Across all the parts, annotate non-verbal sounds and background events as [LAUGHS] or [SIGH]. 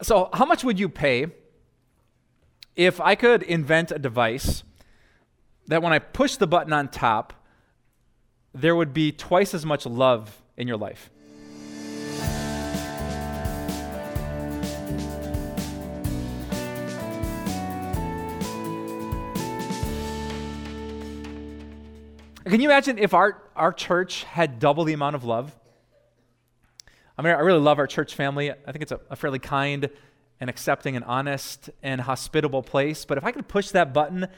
So, how much would you pay if I could invent a device that when I push the button on top, there would be twice as much love in your life? Can you imagine if our, our church had double the amount of love? I mean, I really love our church family. I think it's a, a fairly kind and accepting and honest and hospitable place. But if I could push that button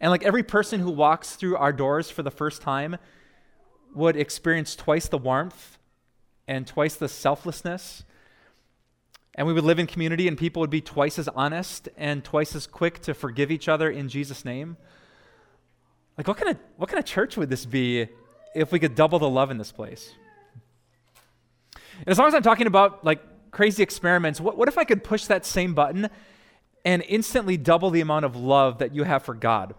and like every person who walks through our doors for the first time would experience twice the warmth and twice the selflessness, and we would live in community and people would be twice as honest and twice as quick to forgive each other in Jesus' name. Like, what kind of, what kind of church would this be if we could double the love in this place? And as long as I'm talking about like crazy experiments, what, what if I could push that same button and instantly double the amount of love that you have for God?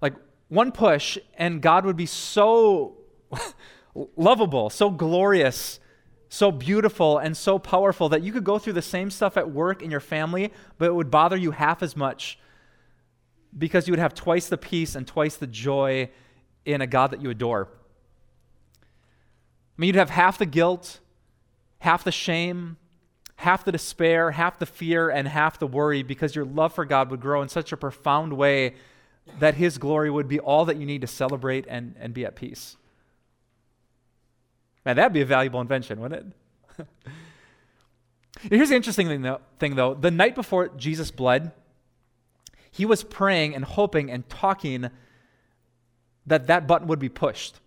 Like one push, and God would be so [LAUGHS] lovable, so glorious, so beautiful, and so powerful that you could go through the same stuff at work in your family, but it would bother you half as much because you would have twice the peace and twice the joy in a God that you adore. Mean, you'd have half the guilt, half the shame, half the despair, half the fear, and half the worry because your love for God would grow in such a profound way that His glory would be all that you need to celebrate and, and be at peace. Man, that'd be a valuable invention, wouldn't it? [LAUGHS] Here's the interesting thing though, thing, though. The night before Jesus bled, he was praying and hoping and talking that that button would be pushed.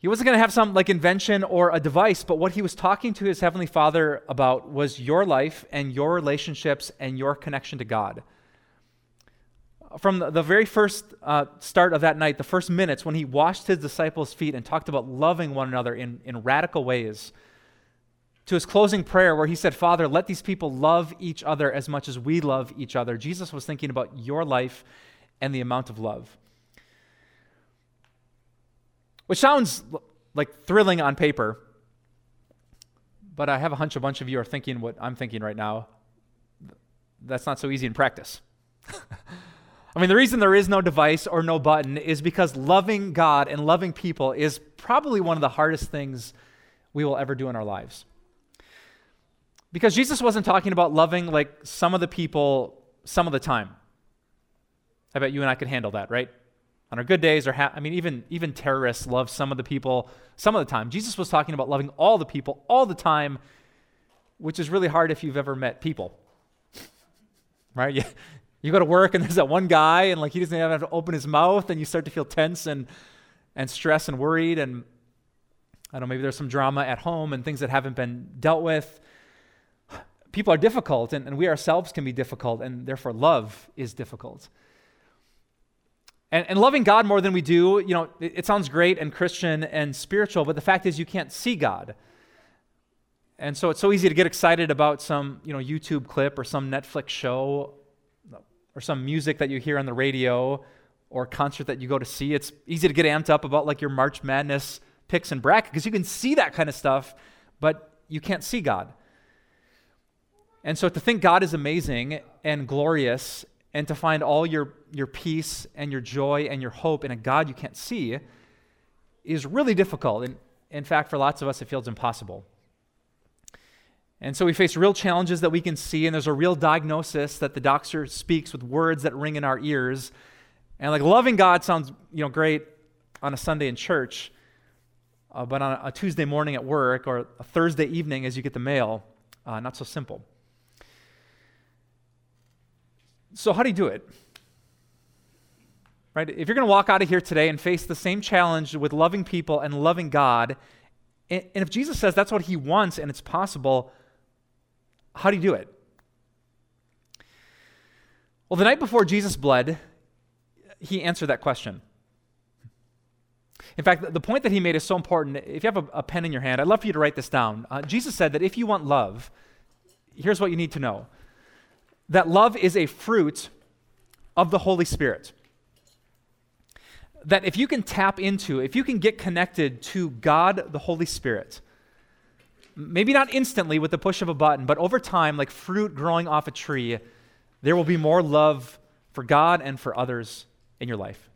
He wasn't going to have some like invention or a device, but what he was talking to his heavenly father about was your life and your relationships and your connection to God. From the, very first uh, start of that night, the first minutes when he washed his disciples' feet and talked about loving one another in, in radical ways, to his closing prayer where he said, Father, let these people love each other as much as we love each other. Jesus was thinking about your life and the amount of love. Which sounds like thrilling on paper, but I have a hunch a bunch of you are thinking what I'm thinking right now. That's not so easy in practice. [LAUGHS] I mean, the reason there is no device or no button is because loving God and loving people is probably one of the hardest things we will ever do in our lives. Because Jesus wasn't talking about loving like some of the people some of the time. I bet you and I could handle that, right? On our good days, or ha- I mean, even even terrorists love some of the people some of the time. Jesus was talking about loving all the people all the time, which is really hard if you've ever met people, right? You, you go to work and there's that one guy, and like he doesn't even have to open his mouth, and you start to feel tense and and stressed and worried, and I don't know, maybe there's some drama at home and things that haven't been dealt with people are difficult, and, and we ourselves can be difficult, and therefore love is difficult. And, and loving God more than we do, you know, it, it sounds great and Christian and spiritual, but the fact is you can't see God. And so it's so easy to get excited about some, you know, YouTube clip or some Netflix show or some music that you hear on the radio or concert that you go to see. It's easy to get amped up about like your March Madness picks and bracket because you can see that kind of stuff, but you can't see God. And so to think God is amazing and glorious and to find all your, your peace and your joy and your hope in a God you can't see is really difficult. And in fact, for lots of us, it feels impossible. And so we face real challenges that we can see, and there's a real diagnosis that the doctor speaks with words that ring in our ears. And like loving God sounds, you know, great on a Sunday in church, uh, but on a Tuesday morning at work or a Thursday evening as you get the mail, uh, not so simple. So, how do you do it? Right? If you're going to walk out of here today and face the same challenge with loving people and loving God, and, if Jesus says that's what he wants and it's possible, how do you do it? Well, the night before Jesus bled, he answered that question. In fact, the point that he made is so important. If you have a, a pen in your hand, I'd love for you to write this down. Uh, Jesus said that if you want love, here's what you need to know that love is a fruit of the Holy Spirit. That if you can tap into, if you can get connected to God, the Holy Spirit, maybe not instantly with the push of a button, but over time, like fruit growing off a tree, there will be more love for God and for others in your life.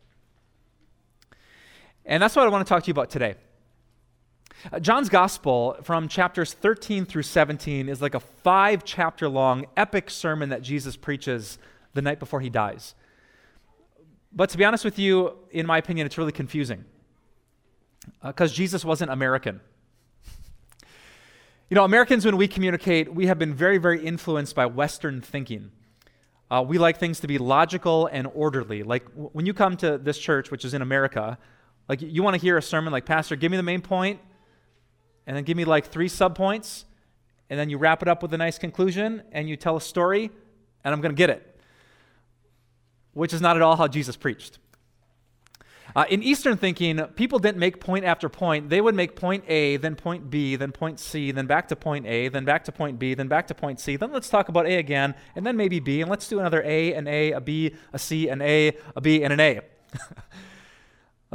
And that's what I want to talk to you about today. Uh, John's Gospel, from chapters 13 through 17, is like a five chapter long epic sermon that Jesus preaches the night before he dies. But to be honest with you, in my opinion, it's really confusing because uh, Jesus wasn't American. You know, Americans, when we communicate, we have been very, very influenced by Western thinking. Uh, we like things to be logical and orderly. Like w- when you come to this church, which is in America, like you want to hear a sermon like, Pastor, give me the main point, and then give me like three subpoints, and then you wrap it up with a nice conclusion, and you tell a story, and I'm going to get it. Which is not at all how Jesus preached. Uh, in Eastern thinking, people didn't make point after point. They would make point A, then point B, then point C, then back to point A, then back to point B, then back to point C. Then let's talk about A again, and then maybe B, and let's do another A, and A, a B, a C, an A, a B, and an A. [LAUGHS]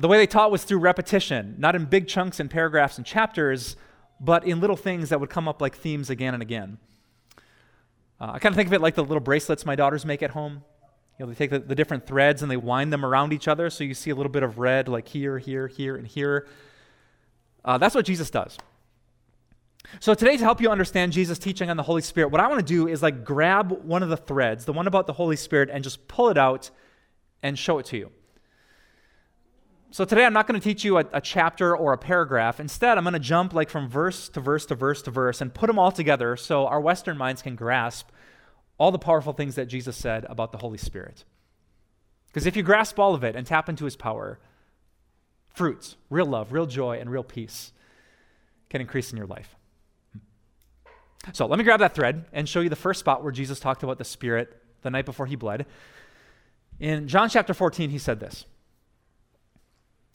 the way they taught was through repetition, not in big chunks and paragraphs and chapters, but in little things that would come up like themes again and again. Uh, I kind of think of it like the little bracelets my daughters make at home. You know, they take the, the different threads and they wind them around each other so you see a little bit of red like here, here, here, and here. Uh, that's what Jesus does. So today, to help you understand Jesus' teaching on the Holy Spirit, what I want to do is like grab one of the threads, the one about the Holy Spirit, and just pull it out and show it to you. So today, I'm not going to teach you a, a chapter or a paragraph. Instead, I'm going to jump like from verse to verse to verse to verse and put them all together so our Western minds can grasp all the powerful things that Jesus said about the Holy Spirit. Because if you grasp all of it and tap into his power, fruits, real love, real joy, and real peace can increase in your life. So let me grab that thread and show you the first spot where Jesus talked about the Spirit the night before he bled. In John chapter 14, he said this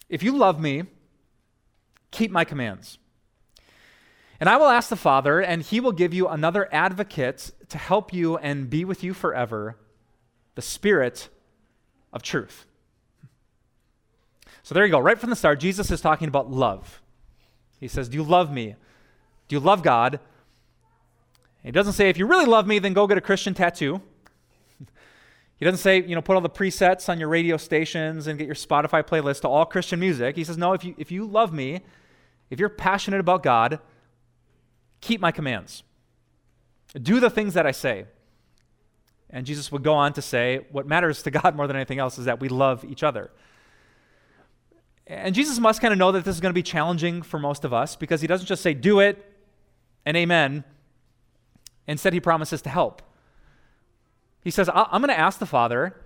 If you love me, keep my commands. And I will ask the Father, and he will give you another advocate to help you and be with you forever, the Spirit of truth. So there you go. Right from the start, Jesus is talking about love. He says, Do you love me? Do you love God? He doesn't say, If you really love me, then go get a Christian tattoo. He doesn't say, you know, put all the presets on your radio stations and get your Spotify playlist to all Christian music. He says, no, if you, if you love me, if you're passionate about God, keep my commands. Do the things that I say. And Jesus would go on to say, what matters to [LAUGHS] God more than anything else is that we love each other. And Jesus must kind of know that this is going to be challenging for most of us because he doesn't just say, do it and amen. Instead, he promises to help. He says, I'm going to ask the Father,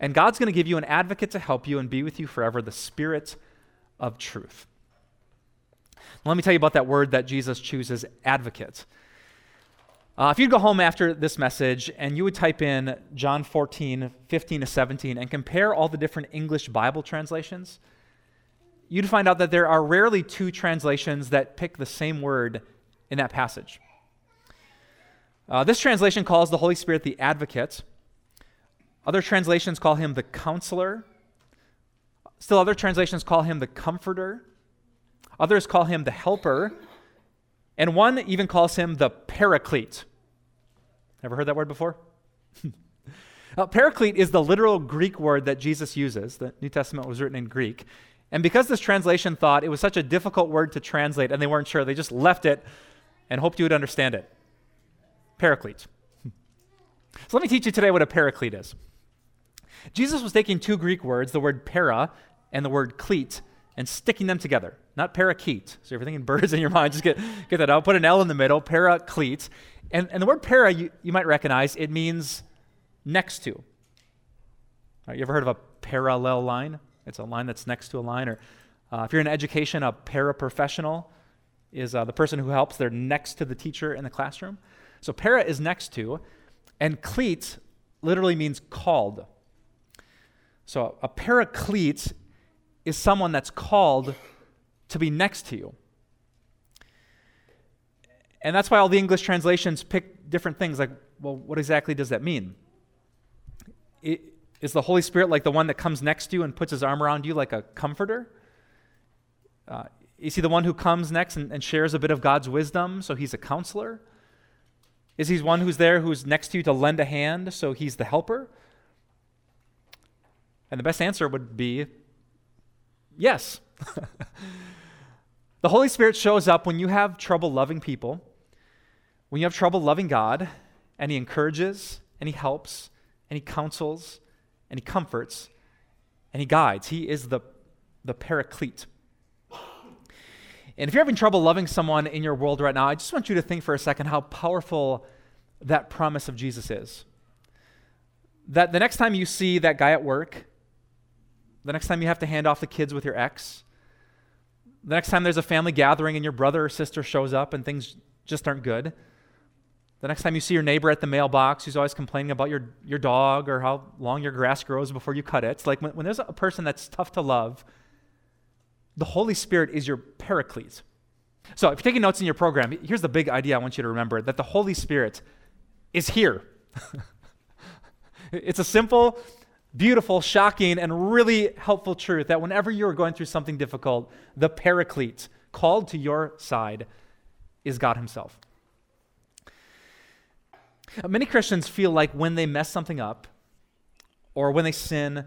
and God's going to give you an advocate to help you and be with you forever, the Spirit of truth. Let me tell you about that word that Jesus chooses advocate. Uh, if you'd go home after this message and you would type in John 14, 15 to 17, and compare all the different English Bible translations, you'd find out that there are rarely two translations that pick the same word in that passage. Uh, this translation calls the Holy Spirit the advocate. Other translations call him the counselor. Still, other translations call him the comforter. Others call him the helper. And one even calls him the paraclete. Ever heard that word before? now, [LAUGHS] paraclete is the literal Greek word that Jesus uses. The New Testament was written in Greek. And because this translation thought it was such a difficult word to translate and they weren't sure, they just left it and hoped you would understand it. Paraclete. So let me teach you today what a paraclete is. Jesus was taking two Greek words, the word para and the word cleat, and sticking them together not parakeet. So if you're thinking birds in your mind, just get, get that out. Put an L in the middle, paraclete. And, and the word para, you, you might recognize, it means next to. Right, you ever heard of a parallel line? It's a line that's next to a line. Or uh, if you're in education, a paraprofessional is uh, the person who helps. They're next to the teacher in the classroom. So para is next to, and cleat literally means called. So a paraclete is someone that's called to be next to you. And that's why all the English translations pick different things like, well, what exactly does that mean? It, is the Holy Spirit like the one that comes next to you and puts his arm around you like a comforter? Uh, Is he the one who comes next and, and shares a bit of God's wisdom, so he's a counselor? Is he one who's there who's next to you to lend a hand, so he's the helper? And the best answer would be yes. [LAUGHS] the Holy Spirit shows up when you have trouble loving people, when you have trouble loving God, and He encourages, and He helps, and He counsels, and He comforts, and He guides. He is the, the paraclete. And if you're having trouble loving someone in your world right now, I just want you to think for a second how powerful that promise of Jesus is. That the next time you see that guy at work, the next time you have to hand off the kids with your ex, the next time there's a family gathering and your brother or sister shows up and things just aren't good, the next time you see your neighbor at the mailbox who's always complaining about your, your dog or how long your grass grows before you cut it, it's like when, when there's a person that's tough to love, the Holy Spirit is your paraclete. So, if you're taking notes in your program, here's the big idea I want you to remember that the Holy Spirit is here. [LAUGHS] it's a simple, beautiful, shocking, and really helpful truth that whenever you're going through something difficult, the paraclete called to your side is God Himself. Many Christians feel like when they mess something up, or when they sin,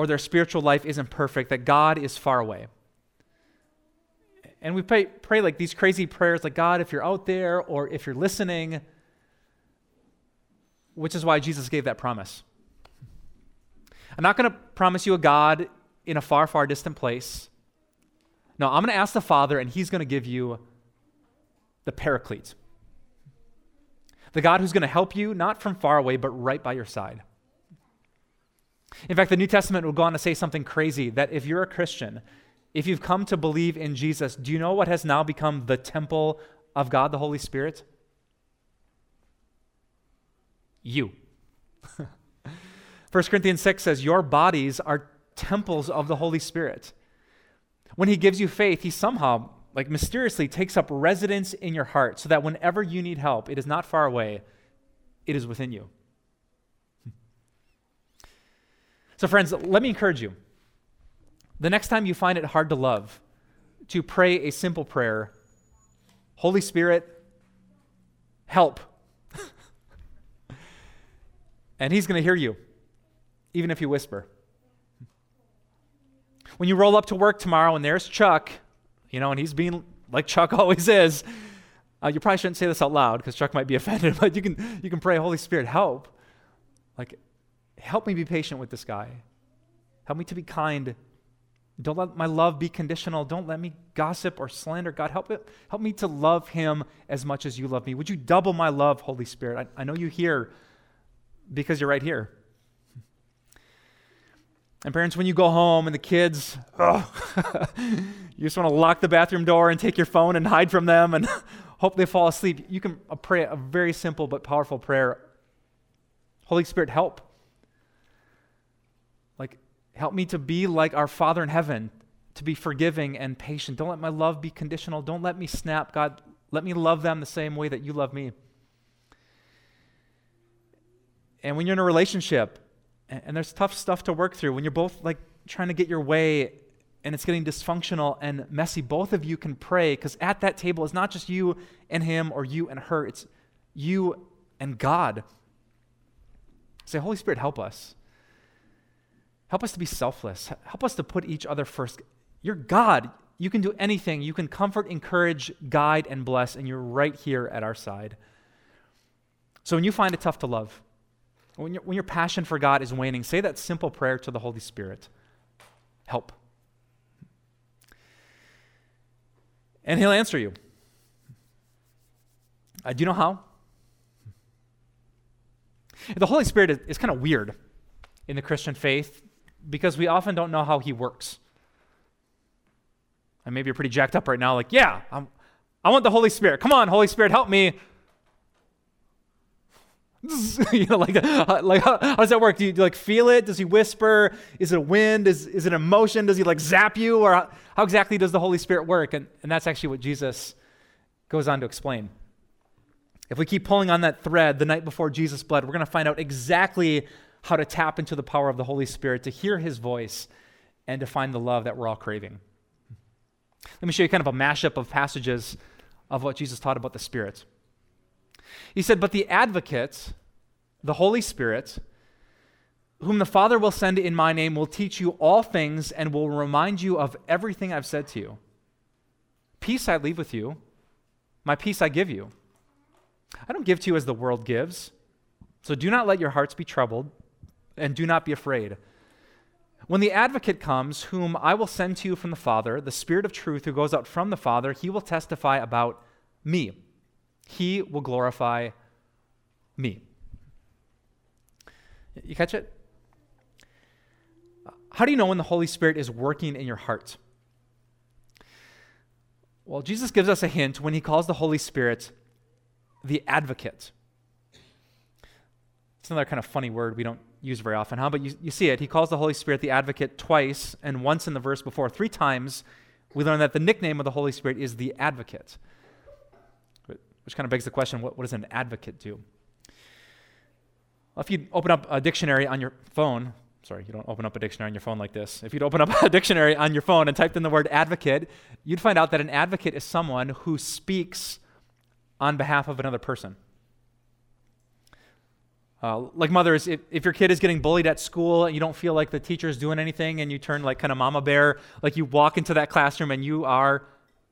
or their spiritual life isn't perfect, that God is far away. And we pray, pray like these crazy prayers like, God, if you're out there or if you're listening, which is why Jesus gave that promise. I'm not going to promise you a God in a far, far distant place. No, I'm going to ask the Father, and He's going to give you the Paraclete. The God who's going to help you, not from far away, but right by your side. In fact, the New Testament will go on to say something crazy that if you're a Christian, if you've come to believe in Jesus, do you know what has now become the temple of God the Holy Spirit? You. [LAUGHS] 1 Corinthians 6 says, Your bodies are temples of the Holy Spirit. When He gives you faith, He somehow, like mysteriously, takes up residence in your heart so that whenever you need help, it is not far away, it is within you. So, friends, let me encourage you. The next time you find it hard to love, to pray a simple prayer Holy Spirit, help. [LAUGHS] and He's going to hear you, even if you whisper. When you roll up to work tomorrow and there's Chuck, you know, and he's being like Chuck [LAUGHS] always is, uh, you probably shouldn't say this out loud because Chuck might be [LAUGHS] offended, but you can, you can pray, Holy Spirit, help. Like, Help me be patient with this guy. Help me to be kind. Don't let my love be conditional. Don't let me gossip or slander. God, help it. Help me to love him as much as you love me. Would you double my love, Holy Spirit? I, I know you hear because you're right here. And parents, when you go home and the kids, oh, [LAUGHS] you just want to lock the bathroom door and take your phone and hide from them and [LAUGHS] hope they fall asleep. You can pray a very simple but powerful prayer. Holy Spirit, help. Help me to be like our Father in heaven, to be forgiving and patient. Don't let my love be conditional. Don't let me snap. God, let me love them the same way that you love me. And when you're in a relationship and there's tough stuff to work through, when you're both like trying to get your way and it's getting dysfunctional and messy, both of you can pray because at that table it's not just you and him or you and her, it's you and God. Say, Holy Spirit, help us. Help us to be selfless. Help us to put each other first. You're God. You can do anything. You can comfort, encourage, guide, and bless, and you're right here at our side. So when you find it tough to love, when, when your passion for God is waning, say that simple prayer to the Holy Spirit Help. And He'll answer you. Uh, do you know how? The Holy Spirit is, is kind of weird in the Christian faith because we often don't know how he works. And maybe you're pretty jacked up right now, like, yeah, I'm, I want the Holy Spirit. Come on, Holy Spirit, help me. [LAUGHS] you know, like, uh, like how, how, does that work? Do you, do you, like feel it? Does he whisper? Is it a wind? Is, is it emotion? Does he like zap you? Or how, how exactly does the Holy Spirit work? And, and that's actually what Jesus goes on to explain. If we keep pulling on that thread the night before Jesus bled, we're going to find out exactly how to tap into the power of the Holy Spirit, to hear his voice, and to find the love that we're all craving. Let me show you kind of a mashup of passages of what Jesus taught about the Spirit. He said, But the advocate, the Holy Spirit, whom the Father will send in my name, will teach you all things and will remind you of everything I've said to you. Peace I leave with you, my peace I give you. I don't give to you as the world gives. So do not let your hearts be troubled, and do not be afraid. When the advocate comes, whom I will send to you from the Father, the Spirit of truth who goes out from the Father, he will testify about me. He will glorify me. You catch it? How do you know when the Holy Spirit is working in your heart? Well, Jesus gives us a hint when he calls the Holy Spirit the advocate. It's another kind of funny word we don't use very often, huh? But you, you see it. He calls the Holy Spirit the advocate twice, and once in the verse before. Three times, we learn that the nickname of the Holy Spirit is the advocate. Which kind of begs the question what, what does an advocate do? Well, if you open up a dictionary on your phone, sorry, you don't open up a dictionary on your phone like this. If you'd open up [LAUGHS] a dictionary on your phone and typed in the word advocate, you'd find out that an advocate is someone who speaks on behalf of another person. Uh, like mothers, if, if your kid is getting bullied at school and you don't feel like the teacher is doing anything and you turn like kind of mama bear, like you walk into that classroom and you are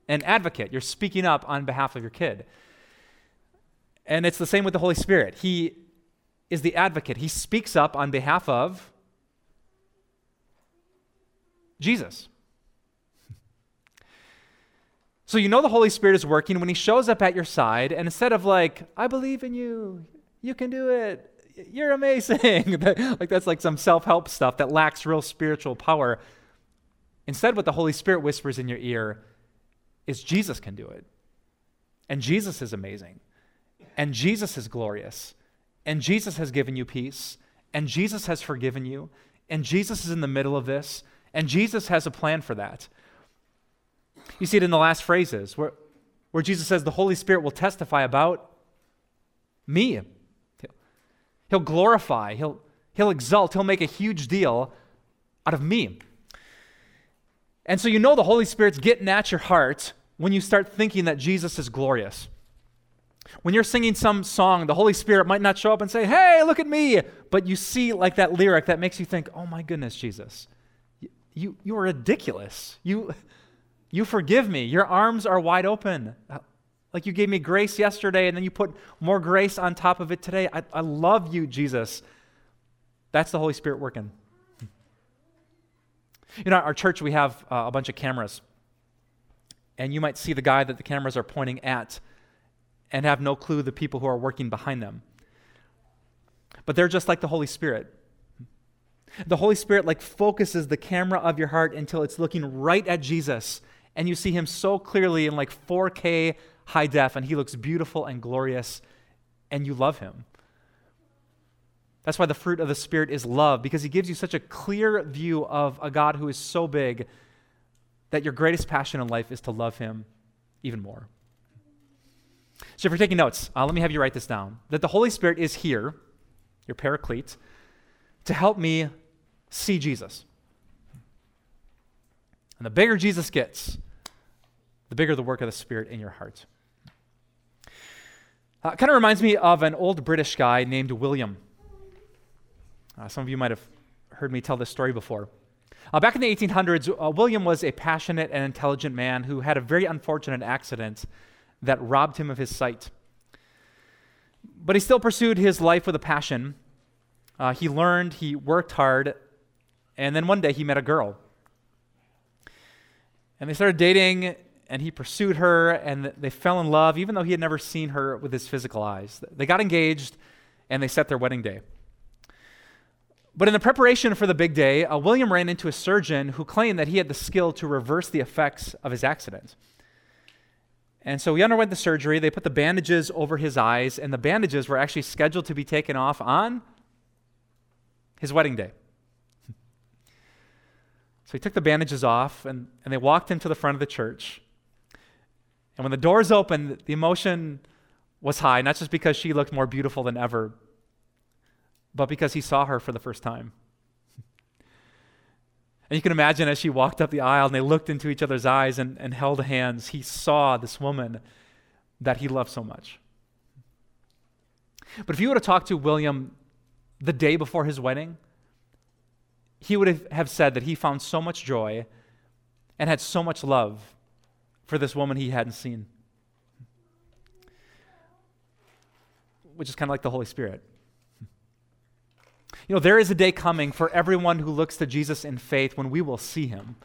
an advocate. You're speaking up on behalf of your kid. And it's the same with the Holy Spirit. He is the advocate, He speaks up on behalf of Jesus. So you know the Holy Spirit is working when He shows up at your side, and instead of like, I believe in you, you can do it, you're amazing, [LAUGHS] like that's like some self help stuff that lacks real spiritual power. Instead, what the Holy Spirit whispers in your ear is Jesus can do it. And Jesus is amazing. And Jesus is glorious. And Jesus has given you peace. And Jesus has forgiven you. And Jesus is in the middle of this. And Jesus has a plan for that. You see it in the last phrases where, where Jesus says, The Holy Spirit will testify about me. He'll, glorify, he'll, he'll exalt, he'll make a huge deal out of me. And so you know the Holy Spirit's getting at your heart when you start thinking that Jesus is glorious. When you're singing some song, the Holy Spirit might not show up and say, Hey, look at me. But you see like that lyric that makes you think, Oh my goodness, Jesus, you, you are ridiculous. You, you forgive me. Your arms are wide open. Like you gave me grace yesterday, and then you put more grace on top of it today. I, I love you, Jesus. That's the Holy Spirit working. You know, our church, we have uh, a bunch of cameras. And you might see the guy that the cameras are pointing at and have no clue the people who are working behind them. But they're just like the Holy Spirit. The Holy Spirit like focuses the camera of your heart until it's looking right at Jesus and you see him so clearly in like 4K high def and he looks beautiful and glorious and you love him. That's why the fruit of the Spirit is love because he gives you such a clear view of a God who is so big that your greatest passion in life is to love him even more. So, if you're taking notes, uh, let me have you write this down that the Holy Spirit is here, your paraclete, to help me see Jesus. And the bigger Jesus gets, the bigger the work of the Spirit in your heart. Uh, kind of reminds me of an old British guy named William. Uh, some of you might have heard me tell this story before. Uh, back in the 1800s, uh, William was a passionate and intelligent man who had a very unfortunate accident that robbed him of his sight. But he still pursued his life with a passion. Uh, he learned, he worked hard, and then one day he met a girl. And they started dating, and he pursued her, and they fell in love, even though he had never seen her with his physical eyes. They got engaged, and they set their wedding day. But in the preparation for the big day, uh, William ran into a surgeon who claimed that he had the skill to reverse the effects of his accident. And so he underwent the surgery. They put the bandages over his eyes, and the bandages were actually scheduled to be taken off on his wedding day. [LAUGHS] So he took the bandages off, and, and they walked into the front of the church. And when the doors opened, the emotion was high, not just because she looked more beautiful than ever, but because he saw her for the first time. And you can imagine as she walked up the aisle and they looked into each other's eyes and, and held hands, he saw this woman that he loved so much. But if you would have talked to William the day before his wedding, he would have said that he found so much joy and had so much love for this woman he hadn't seen. Which is kind of like the Holy Spirit. You know, there is a day coming for everyone who looks to Jesus in faith when we will see him.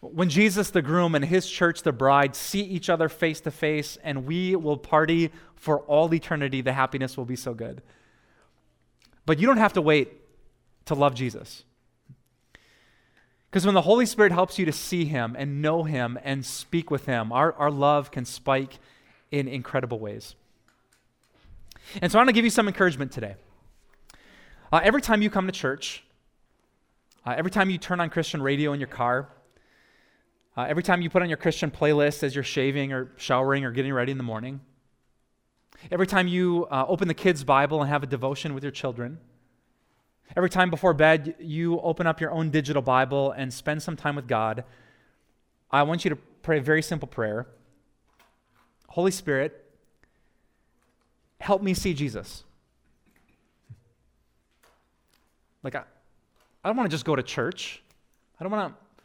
When Jesus, the groom, and his church, the bride, see each other face to face, and we will party for all eternity, the happiness will be so good. But you don't have to wait to love Jesus. Because when the Holy Spirit helps you to see Him and know Him and speak with Him, our, our love can spike in incredible ways. And so I want to give you some encouragement today. Uh, every time you come to church, uh, every time you turn on Christian radio in your car, uh, every time you put on your Christian playlist as you're shaving or showering or getting ready in the morning, every time you uh, open the kids' Bible and have a devotion with your children, every time before bed you open up your own digital Bible and spend some time with God, I want you to pray a very simple prayer Holy Spirit, help me see Jesus. Like, I, I don't want to just go to church. I don't want to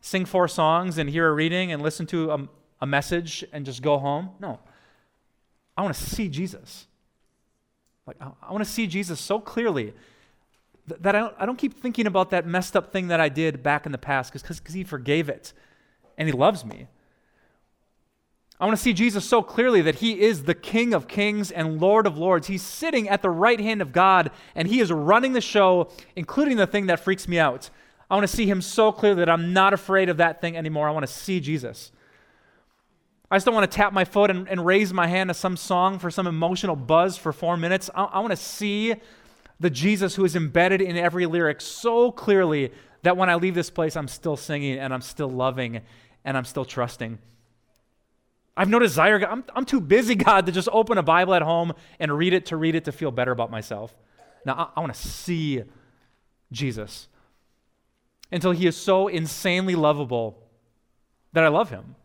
sing four songs and hear a reading and listen to a, a message and just go home. No. I want to see Jesus. Like, I, I want to see Jesus so clearly th- that I don't, I don't keep thinking about that messed up thing that I did back in the past because he forgave it and he loves me. I want to see Jesus so clearly that he is the King of kings and Lord of lords. He's sitting at the right hand of God and he is running the show, including the thing that freaks me out. I want to see him so clearly that I'm not afraid of that thing anymore. I want to see Jesus. I just don't want to tap my foot and, and raise my hand to some song for some emotional buzz for four minutes. I, I want to see the Jesus who is embedded in every lyric so clearly that when I leave this place, I'm still singing and I'm still loving and I'm still trusting. I've no desire. I'm, I'm too busy, [LAUGHS] God, to just open a Bible at home and read it to read it to feel better about myself. Now, I, I want to see Jesus until he is so insanely lovable that I love him.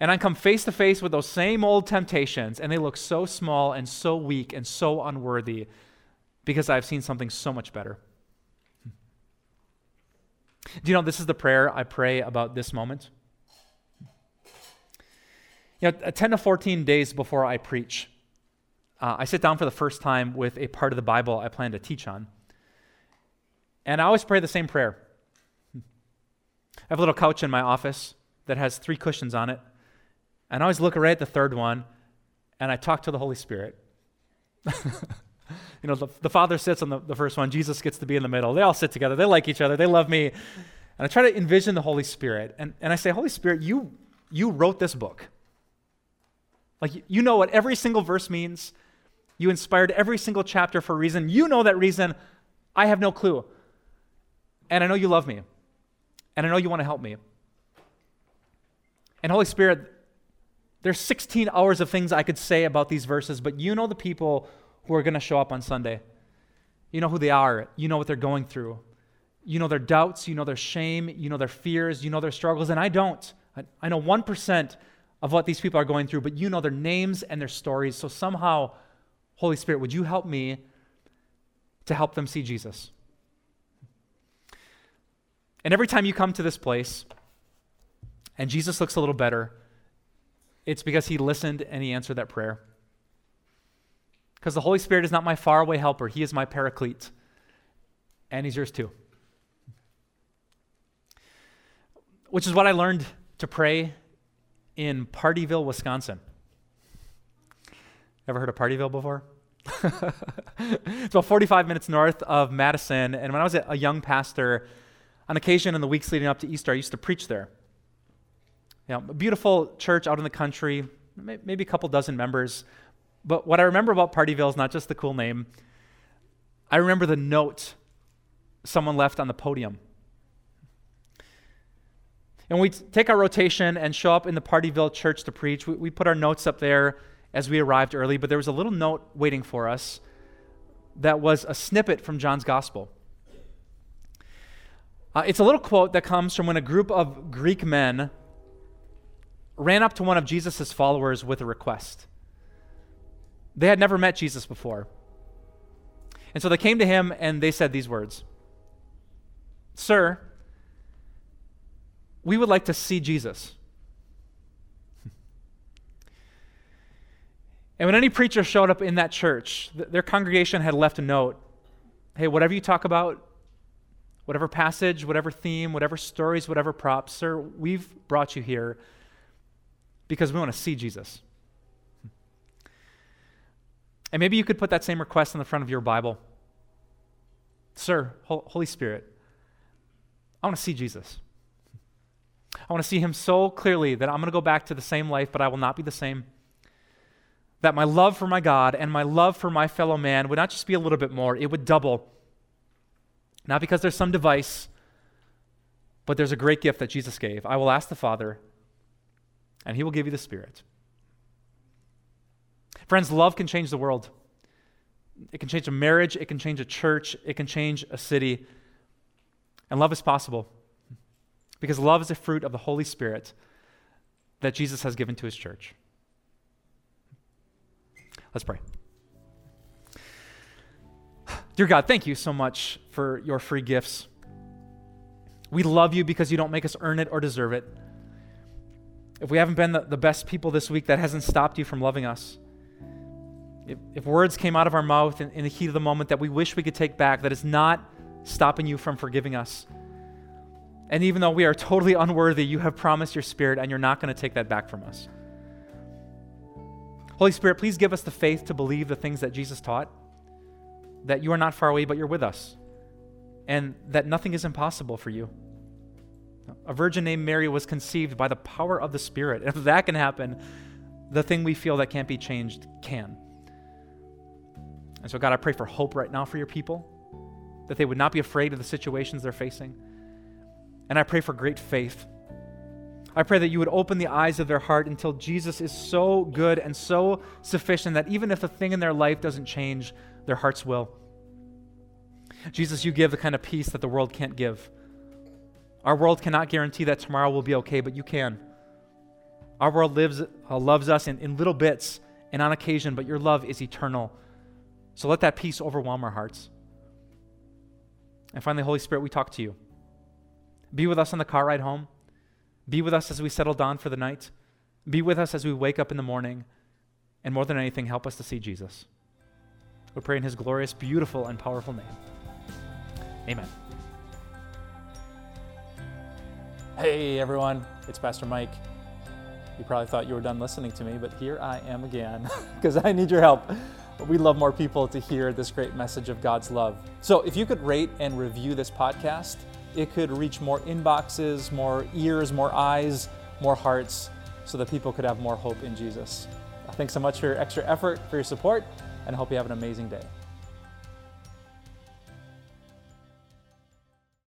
And I come face to face with those same old temptations, and they look so small and so weak and so unworthy because I've seen something so much better. Do you know this is the prayer I pray about this moment? You know, 10 to 14 days before I preach, uh, I sit down for the first time with a part of the Bible I plan to teach on. And I always pray the same prayer. I have a little couch in my office that has three cushions on it. And I always look right at the third one and I talk to the Holy Spirit. [LAUGHS] you know, the, the Father sits on the, the first one, Jesus gets to be in the middle. They all sit together, they like each other, they love me. And I try to envision the Holy Spirit. And, and I say, Holy Spirit, you, you wrote this book. Like, you know what every single verse means. You inspired every single chapter for a reason. You know that reason. I have no clue. And I know you love me. And I know you want to help me. And Holy Spirit, there's 16 hours of things I could say about these verses, but you know the people who are going to show up on Sunday. You know who they are. You know what they're going through. You know their doubts. You know their shame. You know their fears. You know their struggles. And I don't. I, know 1% of what these people are going through, but you know their names and their stories. So somehow, Holy Spirit, would you help me to help them see Jesus? And every time you come to this place and Jesus looks a little better, it's because he listened and he answered that prayer. Because the Holy Spirit is not my faraway helper, he is my paraclete. And he's yours too. Which is what I learned to pray in Pardeeville, Wisconsin. Ever heard of Pardeeville before? [LAUGHS] it's about 45 minutes north of Madison. And when I was a young pastor, on occasion in the weeks leading up to Easter, I used to preach there. You know, a beautiful church out in the country, maybe a couple dozen members. But what I remember about Pardeeville is not just the cool name. I remember the note someone left on the podium. And we take our rotation and show up in the Pardeeville church to preach. We, we put our notes up there as we arrived early, but there was a little note waiting for us that was a snippet from John's gospel. Uh, it's a little quote that comes from when a group of Greek men ran up to one of Jesus' followers with a request. They had never met Jesus before. And so they came to him and they said these words Sir, we would like to see Jesus. [LAUGHS] And when any preacher showed up in that church, th- their congregation had left a note hey, whatever you talk about, whatever passage, whatever theme, whatever stories, whatever props, sir, we've brought you here because we want to see Jesus. And maybe you could put that same request in the front of your Bible. Sir, Holy Spirit, I want to see Jesus. I want to see him so clearly that I'm going to go back to the same life, but I will not be the same that my love for my God and my love for my fellow man would not just be a little bit more, it would double. Not because there's some device, but there's a great gift that Jesus gave. I will ask the Father, and He will give you the Spirit. Friends, love can change the world. It can change a marriage, it can change a church, it can change a city. And love is possible because love is a fruit of the Holy Spirit that Jesus has given to His church. Let's pray. Dear God, thank you so much for your free gifts. We love you because you don't make us earn it or deserve it. If we haven't been the, the best people this week, that hasn't stopped you from loving us. If, if words came out of our mouth in, in the heat of the moment that we wish we could take back, that is not stopping you from forgiving us. And even though we are totally unworthy, you have promised your spirit and you're not going to take that back from us. Holy Spirit, please give us the faith to believe the things that Jesus taught that you are not far away, but you're with us, and that nothing is impossible for you. A virgin named Mary was conceived by the power of the Spirit. And [LAUGHS] if that can happen, the thing we feel that can't be changed can. And so, God, I pray for hope right now for your people, that they would not be afraid of the situations they're facing. And I pray for great faith I pray that you would open the eyes of their heart until Jesus is so good and so sufficient that even if the thing in their life doesn't change, their hearts will. Jesus, you give the kind of peace that the world can't give. Our world cannot guarantee that tomorrow will be okay, but you can. Our world lives, uh, loves us in, in little bits and on occasion, but your love is eternal. So let that peace overwhelm our hearts. And finally, Holy Spirit, we talk to you. Be with us on the car ride home. Be with us as we settle down for the night. Be with us as we wake up in the morning. And more than anything, help us to see Jesus. We pray in his glorious, beautiful, and powerful name. Amen. Hey, everyone. It's Pastor Mike. You probably thought you were done listening to me, but here I am again [LAUGHS] because I need your help. We love more people to hear this great message of God's love. So if you could rate and review this podcast, it could reach more inboxes, more ears, more eyes, more hearts, so that people could have more hope in Jesus. Thanks so much for your extra effort, for your support, and I hope you have an amazing day.